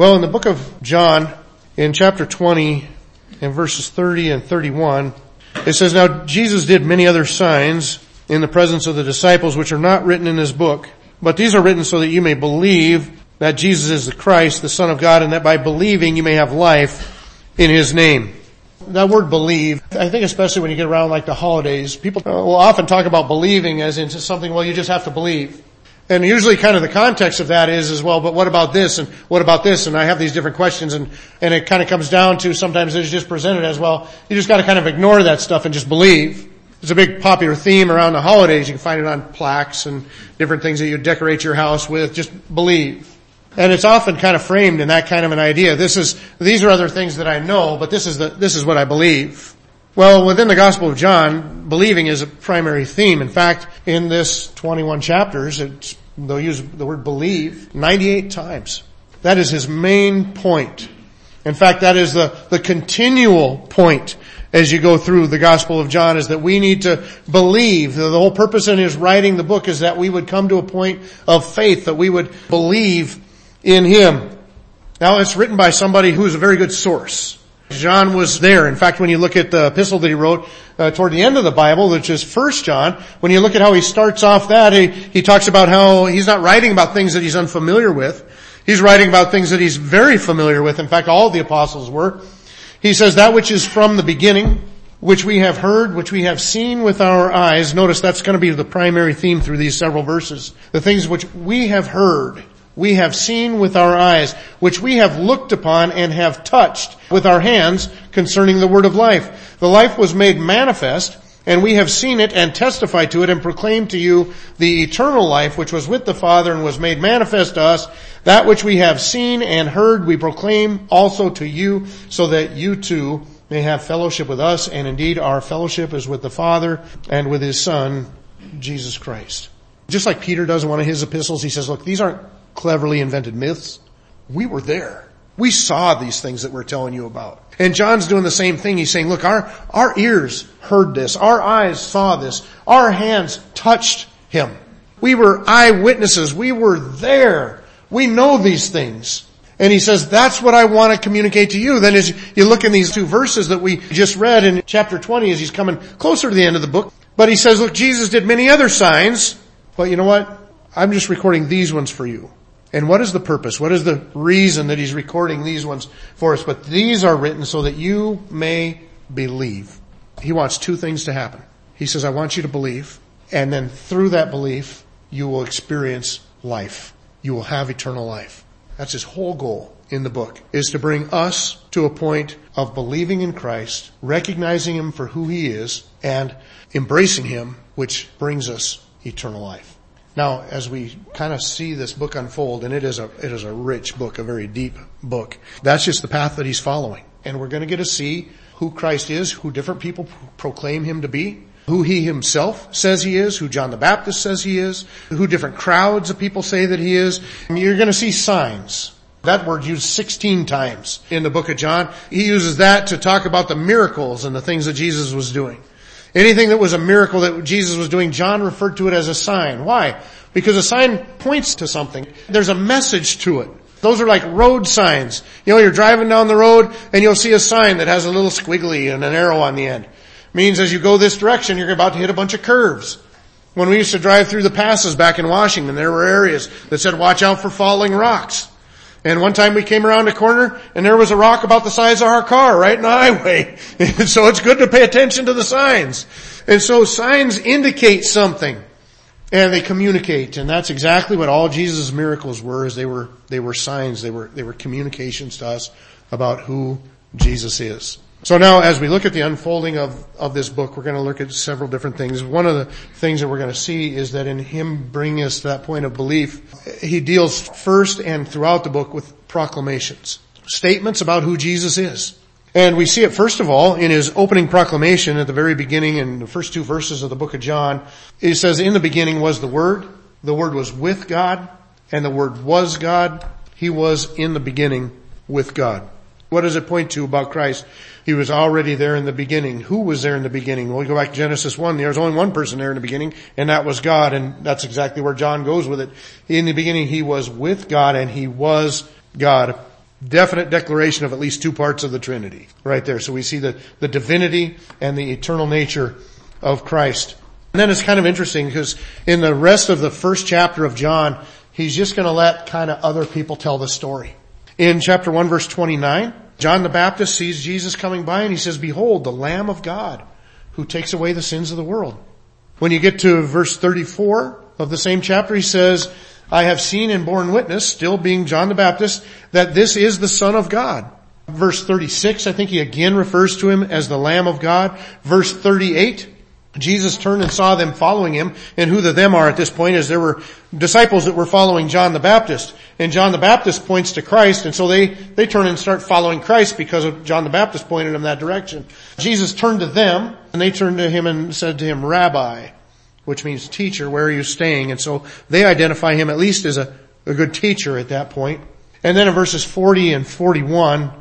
Well, in the book of John, in chapter 20, in verses 30 and 31, it says, Now Jesus did many other signs in the presence of the disciples which are not written in this book, but these are written so that you may believe that Jesus is the Christ, the Son of God, and that by believing you may have life in His name. That word believe, I think especially when you get around like the holidays, people will often talk about believing as into something, well you just have to believe. And usually kind of the context of that is as well, but what about this and what about this? And I have these different questions and, and it kind of comes down to sometimes it's just presented as well. You just gotta kind of ignore that stuff and just believe. It's a big popular theme around the holidays. You can find it on plaques and different things that you decorate your house with. Just believe. And it's often kind of framed in that kind of an idea. This is, these are other things that I know, but this is the, this is what I believe. Well, within the Gospel of John, believing is a primary theme. In fact, in this 21 chapters, they'll use the word believe 98 times. That is his main point. In fact, that is the, the continual point as you go through the Gospel of John is that we need to believe. The whole purpose in his writing the book is that we would come to a point of faith, that we would believe in him. Now it's written by somebody who is a very good source. John was there. In fact, when you look at the epistle that he wrote uh, toward the end of the Bible, which is First John, when you look at how he starts off that, he, he talks about how he's not writing about things that he's unfamiliar with. He's writing about things that he's very familiar with. In fact, all the apostles were. He says that which is from the beginning, which we have heard, which we have seen with our eyes. Notice that's going to be the primary theme through these several verses. The things which we have heard, we have seen with our eyes, which we have looked upon and have touched with our hands concerning the word of life. The life was made manifest and we have seen it and testified to it and proclaimed to you the eternal life which was with the Father and was made manifest to us. That which we have seen and heard we proclaim also to you so that you too may have fellowship with us and indeed our fellowship is with the Father and with His Son, Jesus Christ. Just like Peter does in one of his epistles, he says, look, these aren't cleverly invented myths. We were there. We saw these things that we're telling you about. And John's doing the same thing. He's saying, look, our, our ears heard this. Our eyes saw this. Our hands touched him. We were eyewitnesses. We were there. We know these things. And he says, that's what I want to communicate to you. Then as you look in these two verses that we just read in chapter 20 as he's coming closer to the end of the book. But he says, look, Jesus did many other signs. But you know what? I'm just recording these ones for you. And what is the purpose? What is the reason that he's recording these ones for us? But these are written so that you may believe. He wants two things to happen. He says, I want you to believe. And then through that belief, you will experience life. You will have eternal life. That's his whole goal in the book, is to bring us to a point of believing in Christ, recognizing him for who he is, and embracing him, which brings us eternal life. Now, as we kind of see this book unfold, and it is a, it is a rich book, a very deep book, that's just the path that he's following. And we're going to get to see who Christ is, who different people proclaim him to be, who he himself says he is, who John the Baptist says he is, who different crowds of people say that he is. And you're going to see signs. That word used 16 times in the book of John. He uses that to talk about the miracles and the things that Jesus was doing. Anything that was a miracle that Jesus was doing, John referred to it as a sign. Why? Because a sign points to something. There's a message to it. Those are like road signs. You know, you're driving down the road and you'll see a sign that has a little squiggly and an arrow on the end. It means as you go this direction, you're about to hit a bunch of curves. When we used to drive through the passes back in Washington, there were areas that said watch out for falling rocks. And one time we came around a corner and there was a rock about the size of our car right in the highway. And so it's good to pay attention to the signs. And so signs indicate something. And they communicate. And that's exactly what all Jesus' miracles were, is they were, they were signs. They were, they were communications to us about who Jesus is. So now as we look at the unfolding of, of this book, we're going to look at several different things. One of the things that we're going to see is that in him bringing us to that point of belief, he deals first and throughout the book with proclamations. Statements about who Jesus is. And we see it first of all in his opening proclamation at the very beginning in the first two verses of the book of John. He says, in the beginning was the Word, the Word was with God, and the Word was God. He was in the beginning with God. What does it point to about Christ? He was already there in the beginning. Who was there in the beginning? Well, we go back to Genesis 1. there was only one person there in the beginning, and that was God, and that's exactly where John goes with it. In the beginning, he was with God, and he was God. Definite declaration of at least two parts of the Trinity right there. So we see the, the divinity and the eternal nature of Christ. And then it's kind of interesting because in the rest of the first chapter of John, he's just going to let kind of other people tell the story. In chapter 1 verse 29, John the Baptist sees Jesus coming by and he says, behold, the Lamb of God who takes away the sins of the world. When you get to verse 34 of the same chapter, he says, I have seen and borne witness, still being John the Baptist, that this is the Son of God. Verse 36, I think he again refers to him as the Lamb of God. Verse 38, Jesus turned and saw them following him, and who the them are at this point is there were disciples that were following John the Baptist, and John the Baptist points to Christ, and so they, they turn and start following Christ because of John the Baptist pointed them that direction. Jesus turned to them, and they turned to him and said to him, Rabbi, which means teacher, where are you staying? And so they identify him at least as a, a good teacher at that point. And then in verses 40 and 41,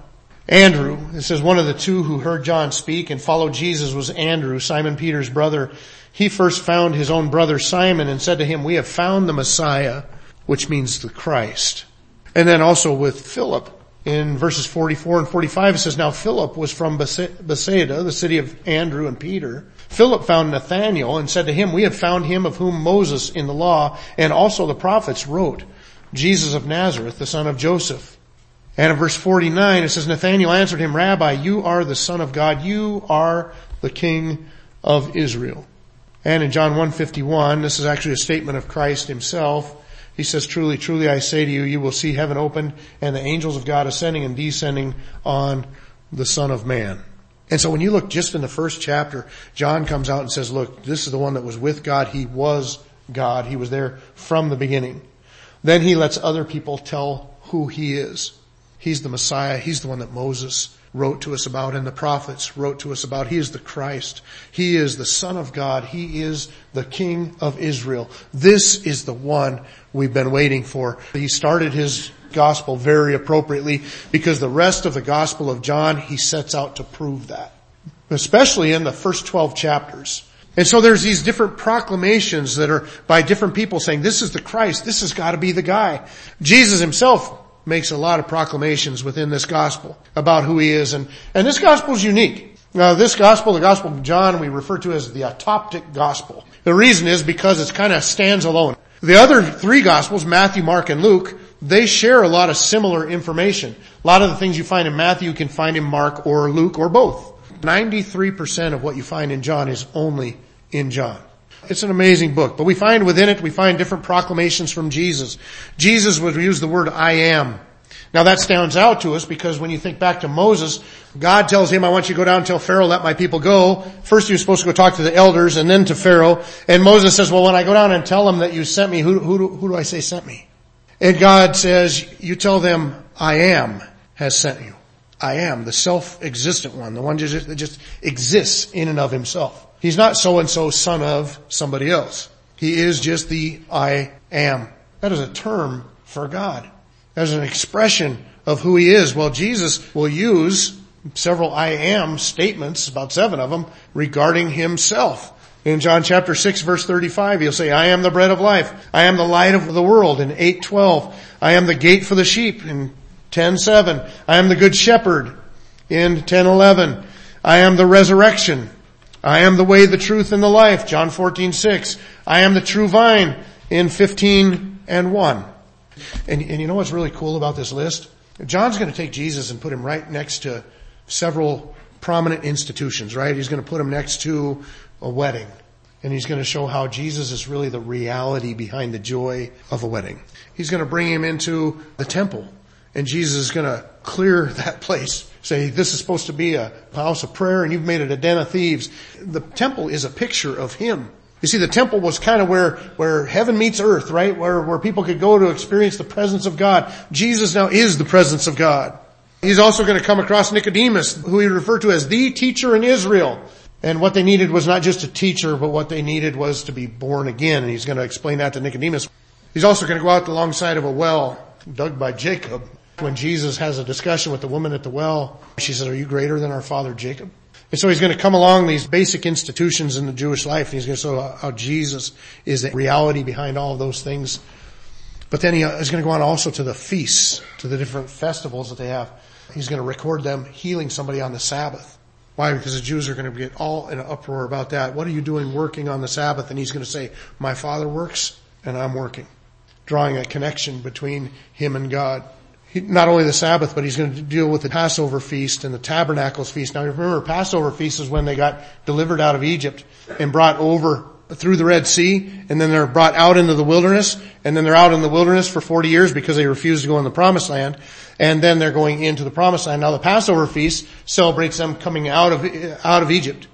Andrew, it says one of the two who heard John speak and followed Jesus was Andrew, Simon Peter's brother. He first found his own brother Simon and said to him, we have found the Messiah, which means the Christ. And then also with Philip in verses 44 and 45 it says, now Philip was from Bethsaida, the city of Andrew and Peter. Philip found Nathanael and said to him, we have found him of whom Moses in the law and also the prophets wrote, Jesus of Nazareth, the son of Joseph. And in verse 49 it says, Nathanael answered him, Rabbi, you are the son of God. You are the king of Israel. And in John 151, this is actually a statement of Christ himself. He says, truly, truly I say to you, you will see heaven opened and the angels of God ascending and descending on the son of man. And so when you look just in the first chapter, John comes out and says, look, this is the one that was with God. He was God. He was there from the beginning. Then he lets other people tell who he is. He's the Messiah. He's the one that Moses wrote to us about and the prophets wrote to us about. He is the Christ. He is the Son of God. He is the King of Israel. This is the one we've been waiting for. He started his gospel very appropriately because the rest of the gospel of John, he sets out to prove that. Especially in the first 12 chapters. And so there's these different proclamations that are by different people saying, this is the Christ, this has got to be the guy. Jesus himself makes a lot of proclamations within this gospel about who he is. And, and this gospel is unique. Now this gospel, the gospel of John, we refer to as the autoptic gospel. The reason is because it kind of stands alone. The other three gospels, Matthew, Mark, and Luke, they share a lot of similar information. A lot of the things you find in Matthew you can find in Mark or Luke or both. 93% of what you find in John is only in John. It's an amazing book, but we find within it, we find different proclamations from Jesus. Jesus would use the word I am. Now that stands out to us because when you think back to Moses, God tells him, I want you to go down and tell Pharaoh, let my people go. First he was supposed to go talk to the elders and then to Pharaoh. And Moses says, well when I go down and tell them that you sent me, who, who, who do I say sent me? And God says, you tell them, I am has sent you. I am, the self-existent one, the one that just exists in and of himself. He's not so and so son of somebody else. He is just the I am. That is a term for God. That is an expression of who he is. Well, Jesus will use several I am statements, about seven of them, regarding himself. In John chapter 6 verse 35, he'll say, I am the bread of life. I am the light of the world in 8.12. I am the gate for the sheep in 10.7. I am the good shepherd in 10.11. I am the resurrection I am the way, the truth, and the life, John 14, 6. I am the true vine in 15 and 1. And, and you know what's really cool about this list? John's going to take Jesus and put him right next to several prominent institutions, right? He's going to put him next to a wedding. And he's going to show how Jesus is really the reality behind the joy of a wedding. He's going to bring him into the temple and Jesus is going to clear that place. Say, this is supposed to be a house of prayer and you've made it a den of thieves. The temple is a picture of Him. You see, the temple was kind of where, where heaven meets earth, right? Where, where people could go to experience the presence of God. Jesus now is the presence of God. He's also going to come across Nicodemus, who he referred to as the teacher in Israel. And what they needed was not just a teacher, but what they needed was to be born again. And he's going to explain that to Nicodemus. He's also going to go out alongside of a well dug by Jacob when Jesus has a discussion with the woman at the well, she says, are you greater than our father Jacob? And so he's going to come along these basic institutions in the Jewish life and he's going to show how Jesus is the reality behind all of those things. But then he uh, is going to go on also to the feasts, to the different festivals that they have. He's going to record them healing somebody on the Sabbath. Why? Because the Jews are going to get all in an uproar about that. What are you doing working on the Sabbath? And he's going to say, my father works and I'm working. Drawing a connection between him and God. Not only the Sabbath, but he's going to deal with the Passover feast and the Tabernacles feast. Now remember, Passover feast is when they got delivered out of Egypt and brought over through the Red Sea, and then they're brought out into the wilderness, and then they're out in the wilderness for 40 years because they refused to go in the promised land, and then they're going into the promised land. Now the Passover feast celebrates them coming out of, out of Egypt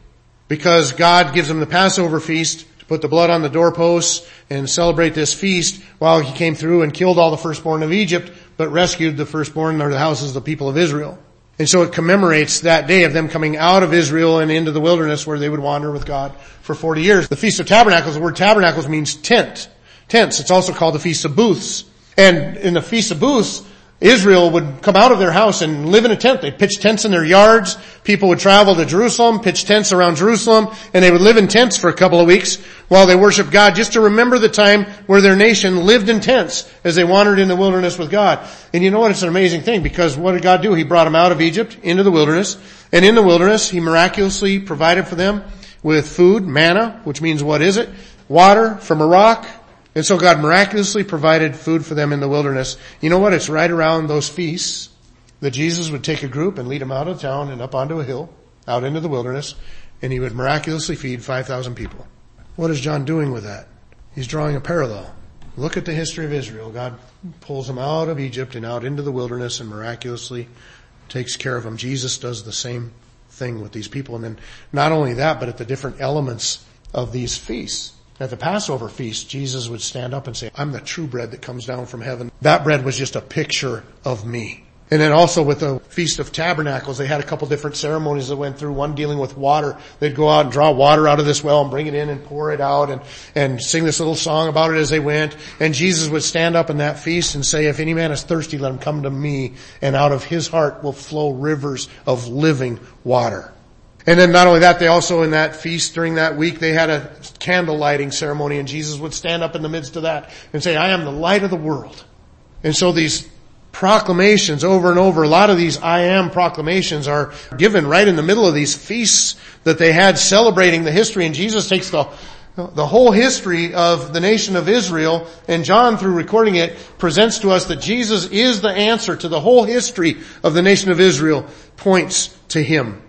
because God gives them the Passover feast to put the blood on the doorposts and celebrate this feast while he came through and killed all the firstborn of Egypt, but rescued the firstborn or the houses of the people of Israel. And so it commemorates that day of them coming out of Israel and into the wilderness where they would wander with God for 40 years. The Feast of Tabernacles, the word tabernacles means tent. Tents. It's also called the Feast of Booths. And in the Feast of Booths, Israel would come out of their house and live in a tent. They'd pitch tents in their yards. People would travel to Jerusalem, pitch tents around Jerusalem, and they would live in tents for a couple of weeks while they worshiped God just to remember the time where their nation lived in tents as they wandered in the wilderness with God. And you know what? It's an amazing thing because what did God do? He brought them out of Egypt into the wilderness. And in the wilderness, He miraculously provided for them with food, manna, which means what is it? Water from a rock, and so God miraculously provided food for them in the wilderness. You know what? It's right around those feasts that Jesus would take a group and lead them out of town and up onto a hill, out into the wilderness, and he would miraculously feed 5,000 people. What is John doing with that? He's drawing a parallel. Look at the history of Israel. God pulls them out of Egypt and out into the wilderness and miraculously takes care of them. Jesus does the same thing with these people. And then not only that, but at the different elements of these feasts. At the Passover feast, Jesus would stand up and say, I'm the true bread that comes down from heaven. That bread was just a picture of me. And then also with the Feast of Tabernacles, they had a couple different ceremonies that went through, one dealing with water. They'd go out and draw water out of this well and bring it in and pour it out and, and sing this little song about it as they went. And Jesus would stand up in that feast and say, if any man is thirsty, let him come to me and out of his heart will flow rivers of living water. And then not only that, they also in that feast during that week, they had a candle lighting ceremony and Jesus would stand up in the midst of that and say, I am the light of the world. And so these proclamations over and over, a lot of these I am proclamations are given right in the middle of these feasts that they had celebrating the history and Jesus takes the the whole history of the nation of Israel and John through recording it presents to us that Jesus is the answer to the whole history of the nation of Israel points to Him.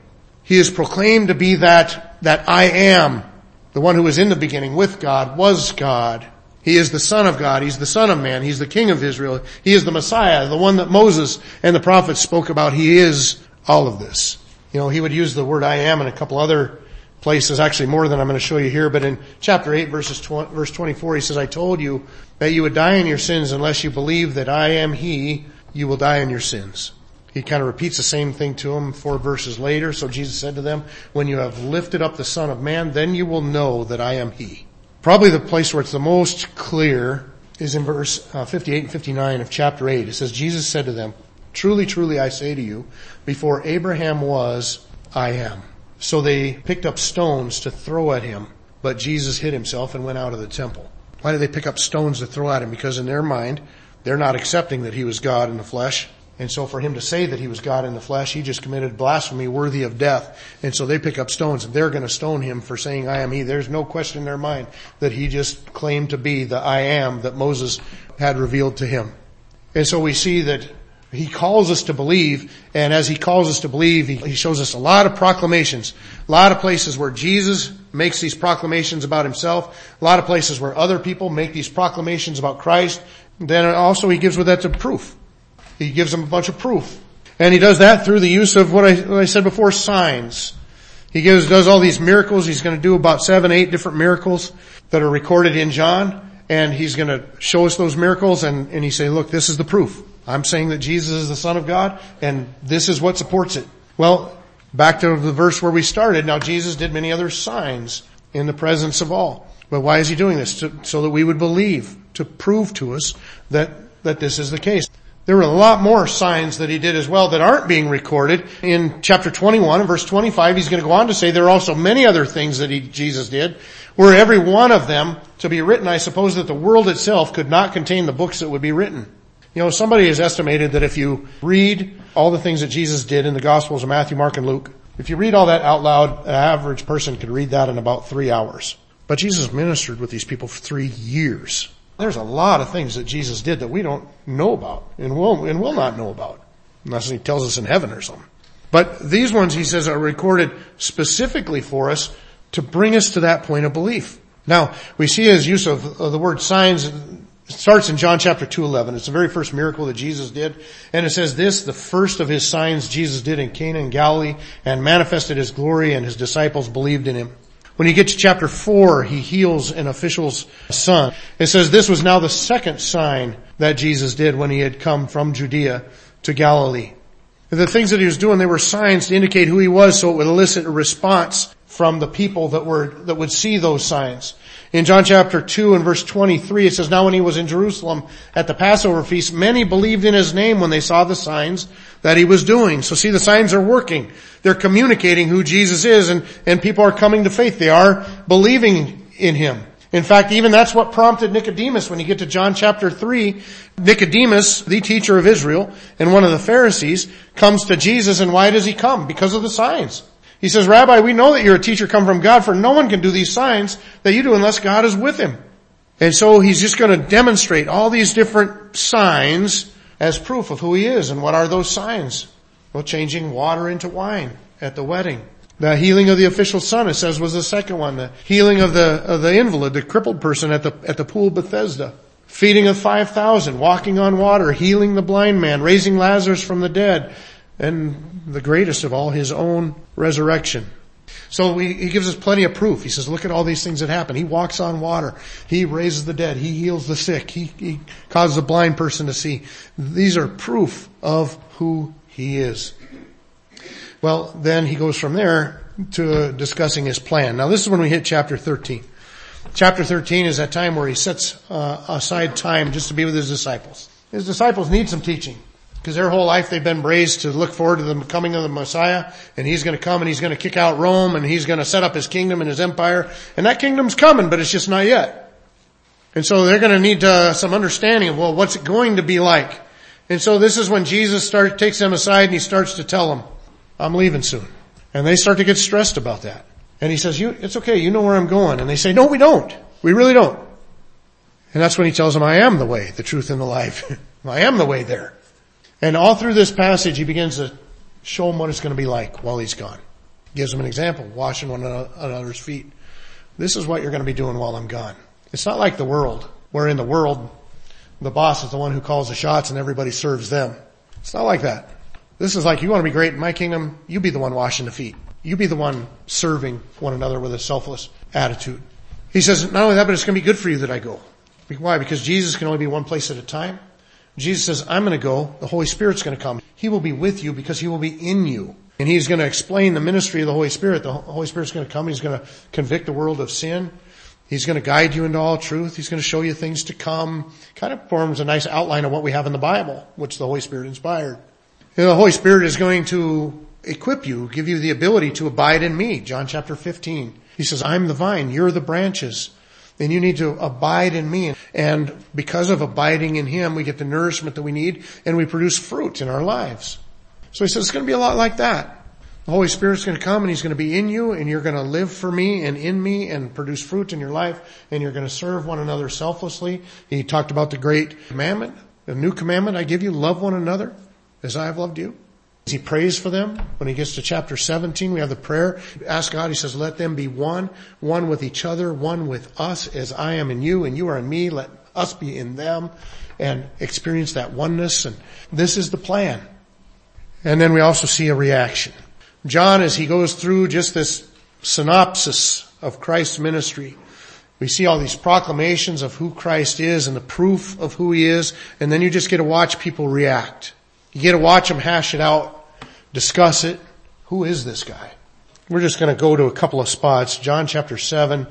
He is proclaimed to be that, that I am, the one who was in the beginning with God, was God. He is the Son of God. He's the Son of Man. He's the King of Israel. He is the Messiah, the one that Moses and the prophets spoke about. He is all of this. You know, he would use the word I am in a couple other places, actually more than I'm going to show you here, but in chapter 8 verses 20, verse 24 he says, I told you that you would die in your sins unless you believe that I am He, you will die in your sins. He kind of repeats the same thing to them four verses later. So Jesus said to them, when you have lifted up the Son of Man, then you will know that I am He. Probably the place where it's the most clear is in verse uh, 58 and 59 of chapter 8. It says, Jesus said to them, truly, truly I say to you, before Abraham was, I am. So they picked up stones to throw at him, but Jesus hid himself and went out of the temple. Why did they pick up stones to throw at him? Because in their mind, they're not accepting that he was God in the flesh. And so for him to say that he was God in the flesh, he just committed blasphemy worthy of death. And so they pick up stones and they're going to stone him for saying I am he. There's no question in their mind that he just claimed to be the I am that Moses had revealed to him. And so we see that he calls us to believe, and as he calls us to believe, he, shows us a lot of proclamations, a lot of places where Jesus makes these proclamations about himself, a lot of places where other people make these proclamations about Christ. Then also he gives with that to proof. He gives them a bunch of proof. And he does that through the use of what I, what I said before, signs. He gives, does all these miracles. He's going to do about seven, eight different miracles that are recorded in John. And he's going to show us those miracles and, and he say, look, this is the proof. I'm saying that Jesus is the Son of God and this is what supports it. Well, back to the verse where we started. Now Jesus did many other signs in the presence of all. But why is he doing this? To, so that we would believe, to prove to us that, that this is the case. There were a lot more signs that he did as well that aren't being recorded. In chapter 21 and verse 25, he's going to go on to say there are also many other things that he, Jesus did. Were every one of them to be written, I suppose that the world itself could not contain the books that would be written. You know, somebody has estimated that if you read all the things that Jesus did in the Gospels of Matthew, Mark, and Luke, if you read all that out loud, an average person could read that in about three hours. But Jesus ministered with these people for three years. There's a lot of things that Jesus did that we don't know about and will, and will not know about. Unless he tells us in heaven or something. But these ones, he says, are recorded specifically for us to bring us to that point of belief. Now, we see his use of, of the word signs starts in John chapter 2:11. It's the very first miracle that Jesus did. And it says this, the first of his signs Jesus did in Cana and Galilee and manifested his glory and his disciples believed in him. When you get to chapter 4, he heals an official's son. It says this was now the second sign that Jesus did when he had come from Judea to Galilee. The things that he was doing, they were signs to indicate who he was so it would elicit a response from the people that were, that would see those signs. In John chapter 2 and verse 23 it says, Now when he was in Jerusalem at the Passover feast, many believed in his name when they saw the signs that he was doing. So see, the signs are working. They're communicating who Jesus is and, and people are coming to faith. They are believing in him. In fact, even that's what prompted Nicodemus when you get to John chapter 3. Nicodemus, the teacher of Israel and one of the Pharisees, comes to Jesus and why does he come? Because of the signs. He says, Rabbi, we know that you're a teacher come from God for no one can do these signs that you do unless God is with him. And so he's just going to demonstrate all these different signs as proof of who he is. And what are those signs? Well, changing water into wine at the wedding. The healing of the official son, it says, was the second one. The healing of the, of the invalid, the crippled person at the, at the pool of Bethesda. Feeding of 5,000, walking on water, healing the blind man, raising Lazarus from the dead, and the greatest of all, his own resurrection. So he, gives us plenty of proof. He says, look at all these things that happen. He walks on water. He raises the dead. He heals the sick. He, he causes a blind person to see. These are proof of who he is. Well, then he goes from there to discussing his plan. Now this is when we hit chapter 13. Chapter 13 is that time where he sets uh, aside time just to be with his disciples. His disciples need some teaching because their whole life they've been raised to look forward to the coming of the Messiah and he's going to come and he's going to kick out Rome and he's going to set up his kingdom and his empire and that kingdom's coming but it's just not yet. And so they're going to need uh, some understanding of well what's it going to be like. And so this is when Jesus starts takes them aside and he starts to tell them, I'm leaving soon. And they start to get stressed about that. And he says, you, it's okay, you know where I'm going. And they say, no we don't. We really don't. And that's when he tells them, I am the way, the truth, and the life. I am the way there. And all through this passage, he begins to show them what it's going to be like while he's gone. Gives them an example, washing one another's feet. This is what you're going to be doing while I'm gone. It's not like the world, where in the world, the boss is the one who calls the shots and everybody serves them. It's not like that. This is like, you want to be great in my kingdom, you be the one washing the feet. You be the one serving one another with a selfless attitude. He says, not only that, but it's going to be good for you that I go. Why? Because Jesus can only be one place at a time. Jesus says, I'm going to go. The Holy Spirit's going to come. He will be with you because he will be in you. And he's going to explain the ministry of the Holy Spirit. The Holy Spirit's going to come. He's going to convict the world of sin. He's going to guide you into all truth. He's going to show you things to come. Kind of forms a nice outline of what we have in the Bible, which the Holy Spirit inspired. The Holy Spirit is going to equip you, give you the ability to abide in me. John chapter 15. He says, I'm the vine, you're the branches. And you need to abide in me. And because of abiding in Him, we get the nourishment that we need and we produce fruit in our lives. So He says it's going to be a lot like that. The Holy Spirit's going to come and He's going to be in you and you're going to live for me and in me and produce fruit in your life and you're going to serve one another selflessly. He talked about the great commandment, the new commandment I give you, love one another as I have loved you. He prays for them. When he gets to chapter 17, we have the prayer. Ask God, he says, let them be one, one with each other, one with us as I am in you and you are in me. Let us be in them and experience that oneness. And this is the plan. And then we also see a reaction. John, as he goes through just this synopsis of Christ's ministry, we see all these proclamations of who Christ is and the proof of who he is, and then you just get to watch people react. You get to watch them hash it out discuss it. Who is this guy? We're just going to go to a couple of spots. John chapter 7,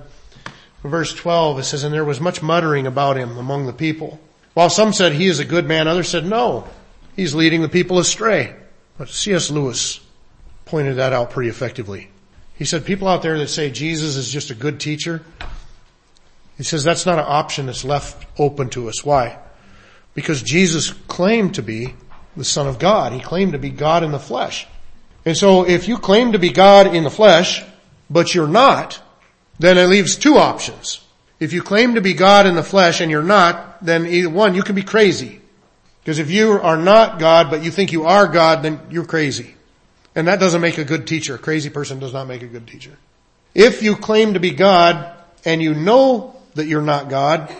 verse 12, it says, And there was much muttering about him among the people. While some said he is a good man, others said no, he's leading the people astray. But C.S. Lewis pointed that out pretty effectively. He said people out there that say Jesus is just a good teacher, He says that's not an option that's left open to us. Why? Because Jesus claimed to be the Son of God. He claimed to be God in the flesh. And so if you claim to be God in the flesh, but you're not, then it leaves two options. If you claim to be God in the flesh and you're not, then either one, you can be crazy. Because if you are not God, but you think you are God, then you're crazy. And that doesn't make a good teacher. A crazy person does not make a good teacher. If you claim to be God and you know that you're not God,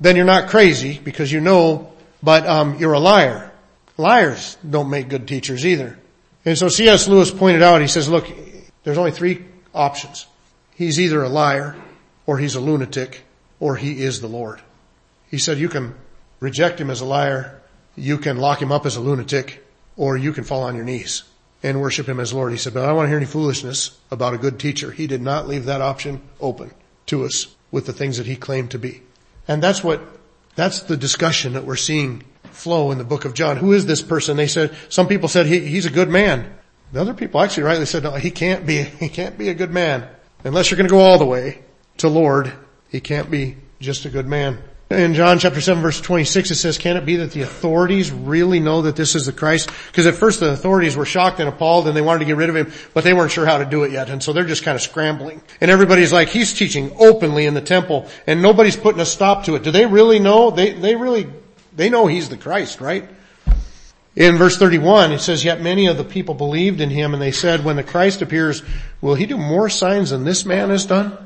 then you're not crazy because you know, but um, you're a liar. Liars don't make good teachers either. And so C.S. Lewis pointed out, he says, look, there's only three options. He's either a liar, or he's a lunatic, or he is the Lord. He said you can reject him as a liar, you can lock him up as a lunatic, or you can fall on your knees and worship him as Lord. He said, but I don't want to hear any foolishness about a good teacher. He did not leave that option open to us with the things that he claimed to be. And that's what, that's the discussion that we're seeing flow in the book of John. Who is this person? They said, some people said he, he's a good man. The other people actually rightly said, no, he can't be, he can't be a good man. Unless you're going to go all the way to Lord, he can't be just a good man. In John chapter 7 verse 26 it says, can it be that the authorities really know that this is the Christ? Because at first the authorities were shocked and appalled and they wanted to get rid of him, but they weren't sure how to do it yet. And so they're just kind of scrambling. And everybody's like, he's teaching openly in the temple and nobody's putting a stop to it. Do they really know? They, they really, they know he's the Christ, right? In verse 31, it says, yet many of the people believed in him and they said, when the Christ appears, will he do more signs than this man has done?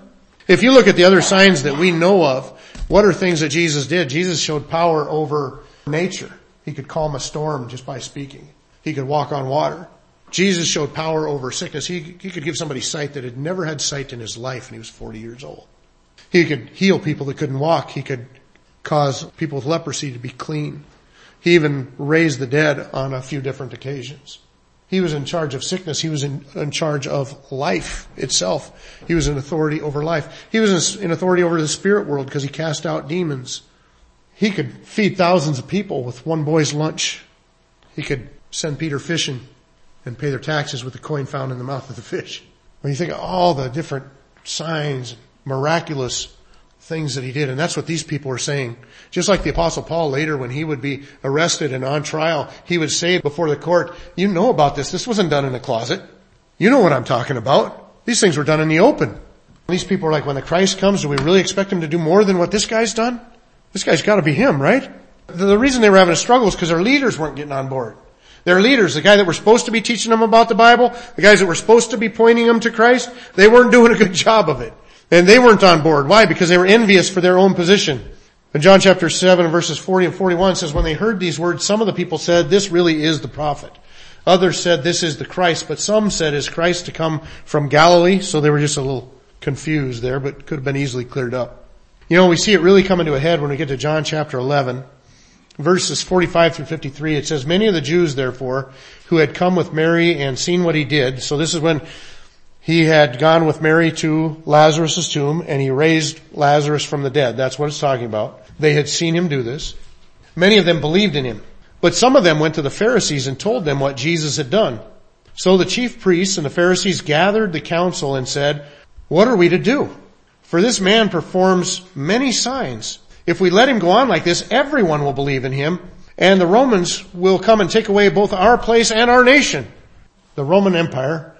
If you look at the other signs that we know of, what are things that Jesus did? Jesus showed power over nature. He could calm a storm just by speaking. He could walk on water. Jesus showed power over sickness. He, he could give somebody sight that had never had sight in his life and he was 40 years old. He could heal people that couldn't walk. He could cause people with leprosy to be clean. He even raised the dead on a few different occasions. He was in charge of sickness. He was in, in charge of life itself. He was in authority over life. He was in authority over the spirit world because he cast out demons. He could feed thousands of people with one boy's lunch. He could send Peter fishing and pay their taxes with the coin found in the mouth of the fish. When you think of all the different signs, miraculous things that he did. And that's what these people are saying. Just like the apostle Paul later when he would be arrested and on trial, he would say before the court, you know about this. This wasn't done in the closet. You know what I'm talking about. These things were done in the open. These people are like, when the Christ comes, do we really expect him to do more than what this guy's done? This guy's gotta be him, right? The reason they were having a struggle is because their leaders weren't getting on board. Their leaders, the guy that were supposed to be teaching them about the Bible, the guys that were supposed to be pointing them to Christ, they weren't doing a good job of it. And they weren't on board. Why? Because they were envious for their own position. In John chapter 7 verses 40 and 41 says, when they heard these words, some of the people said, this really is the prophet. Others said, this is the Christ, but some said, is Christ to come from Galilee? So they were just a little confused there, but could have been easily cleared up. You know, we see it really coming to a head when we get to John chapter 11, verses 45 through 53. It says, many of the Jews, therefore, who had come with Mary and seen what he did. So this is when he had gone with Mary to Lazarus' tomb and he raised Lazarus from the dead. That's what it's talking about. They had seen him do this. Many of them believed in him. But some of them went to the Pharisees and told them what Jesus had done. So the chief priests and the Pharisees gathered the council and said, what are we to do? For this man performs many signs. If we let him go on like this, everyone will believe in him and the Romans will come and take away both our place and our nation. The Roman Empire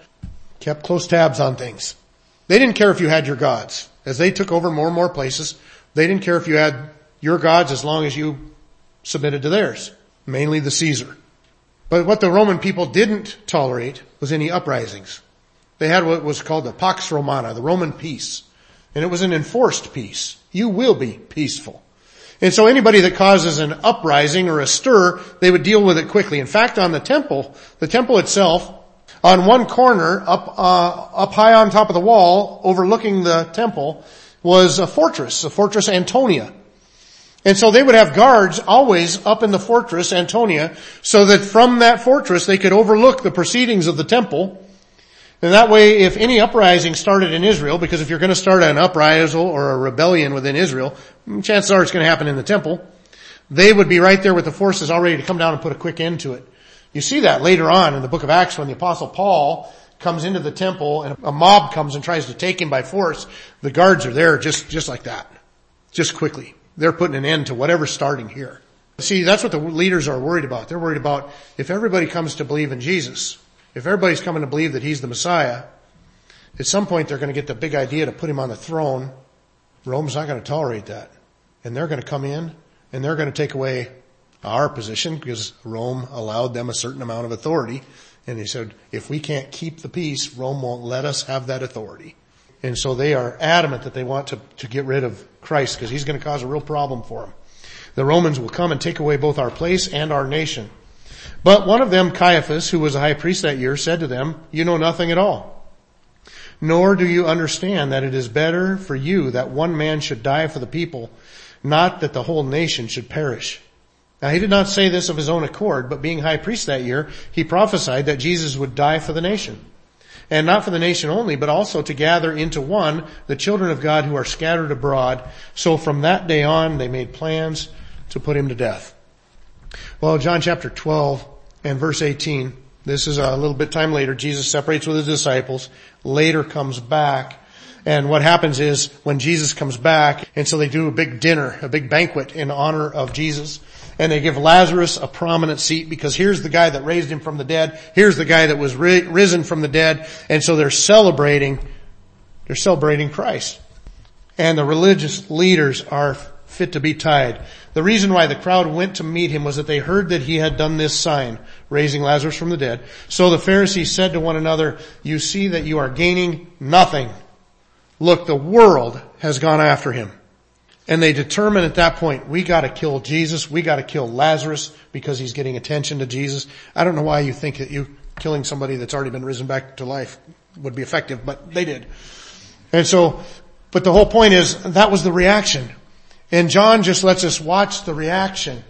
kept close tabs on things. They didn't care if you had your gods. As they took over more and more places, they didn't care if you had your gods as long as you submitted to theirs, mainly the Caesar. But what the Roman people didn't tolerate was any uprisings. They had what was called the Pax Romana, the Roman peace. And it was an enforced peace. You will be peaceful. And so anybody that causes an uprising or a stir, they would deal with it quickly. In fact, on the temple, the temple itself on one corner, up, uh, up high on top of the wall, overlooking the temple, was a fortress, a fortress Antonia. And so they would have guards always up in the fortress Antonia, so that from that fortress they could overlook the proceedings of the temple. And that way, if any uprising started in Israel, because if you're going to start an uprising or a rebellion within Israel, chances are it's going to happen in the temple. They would be right there with the forces all ready to come down and put a quick end to it. You see that later on in the book of Acts when the apostle Paul comes into the temple and a mob comes and tries to take him by force. The guards are there just, just like that. just quickly. They're putting an end to whatever's starting here. See, that's what the leaders are worried about. They're worried about if everybody comes to believe in Jesus, if everybody's coming to believe that he's the Messiah, at some point they're going to get the big idea to put him on the throne. Rome's not going to tolerate that. And they're going to come in and they're going to take away our position because Rome allowed them a certain amount of authority. And he said, if we can't keep the peace, Rome won't let us have that authority. And so they are adamant that they want to, to get rid of Christ because he's going to cause a real problem for them. The Romans will come and take away both our place and our nation. But one of them, Caiaphas, who was a high priest that year, said to them, you know nothing at all. Nor do you understand that it is better for you that one man should die for the people, not that the whole nation should perish. Now he did not say this of his own accord, but being high priest that year, he prophesied that Jesus would die for the nation. And not for the nation only, but also to gather into one the children of God who are scattered abroad. So from that day on, they made plans to put him to death. Well, John chapter 12 and verse 18, this is a little bit time later. Jesus separates with his disciples, later comes back, and what happens is when Jesus comes back, and so they do a big dinner, a big banquet in honor of Jesus, and they give Lazarus a prominent seat because here's the guy that raised him from the dead, here's the guy that was ri- risen from the dead, and so they're celebrating, they're celebrating Christ. And the religious leaders are fit to be tied. The reason why the crowd went to meet him was that they heard that he had done this sign, raising Lazarus from the dead. So the Pharisees said to one another, you see that you are gaining nothing. Look, the world has gone after him. And they determine at that point, we gotta kill Jesus, we gotta kill Lazarus because he's getting attention to Jesus. I don't know why you think that you killing somebody that's already been risen back to life would be effective, but they did. And so, but the whole point is, that was the reaction. And John just lets us watch the reaction.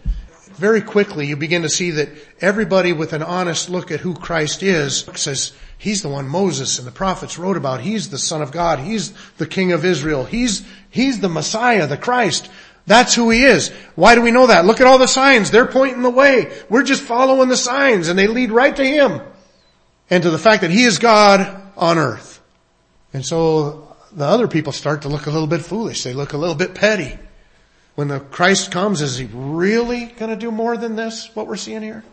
Very quickly you begin to see that everybody with an honest look at who Christ is says, He's the one Moses and the prophets wrote about. He's the son of God. He's the king of Israel. He's, he's the Messiah, the Christ. That's who he is. Why do we know that? Look at all the signs. They're pointing the way. We're just following the signs and they lead right to him and to the fact that he is God on earth. And so the other people start to look a little bit foolish. They look a little bit petty. When the Christ comes, is he really going to do more than this, what we're seeing here?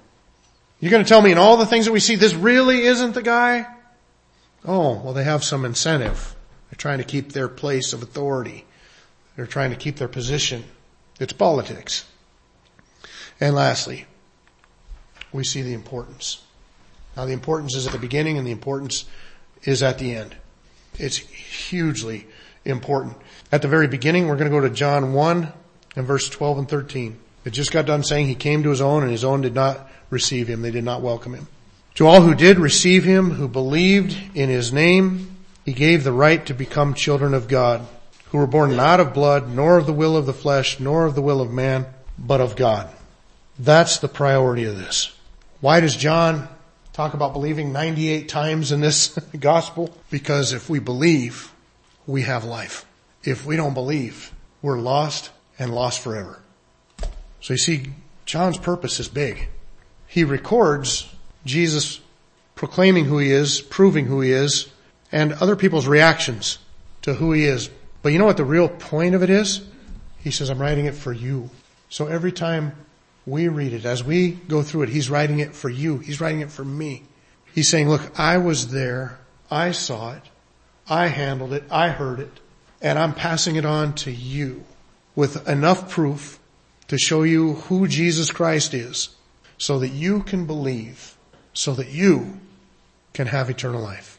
You're going to tell me in all the things that we see, this really isn't the guy? Oh, well they have some incentive. They're trying to keep their place of authority. They're trying to keep their position. It's politics. And lastly, we see the importance. Now the importance is at the beginning and the importance is at the end. It's hugely important. At the very beginning, we're going to go to John 1 and verse 12 and 13. It just got done saying he came to his own and his own did not receive him. They did not welcome him. To all who did receive him, who believed in his name, he gave the right to become children of God, who were born not of blood, nor of the will of the flesh, nor of the will of man, but of God. That's the priority of this. Why does John talk about believing 98 times in this gospel? Because if we believe, we have life. If we don't believe, we're lost and lost forever. So you see, John's purpose is big. He records Jesus proclaiming who he is, proving who he is, and other people's reactions to who he is. But you know what the real point of it is? He says, I'm writing it for you. So every time we read it, as we go through it, he's writing it for you. He's writing it for me. He's saying, look, I was there. I saw it. I handled it. I heard it. And I'm passing it on to you with enough proof to show you who Jesus Christ is so that you can believe, so that you can have eternal life.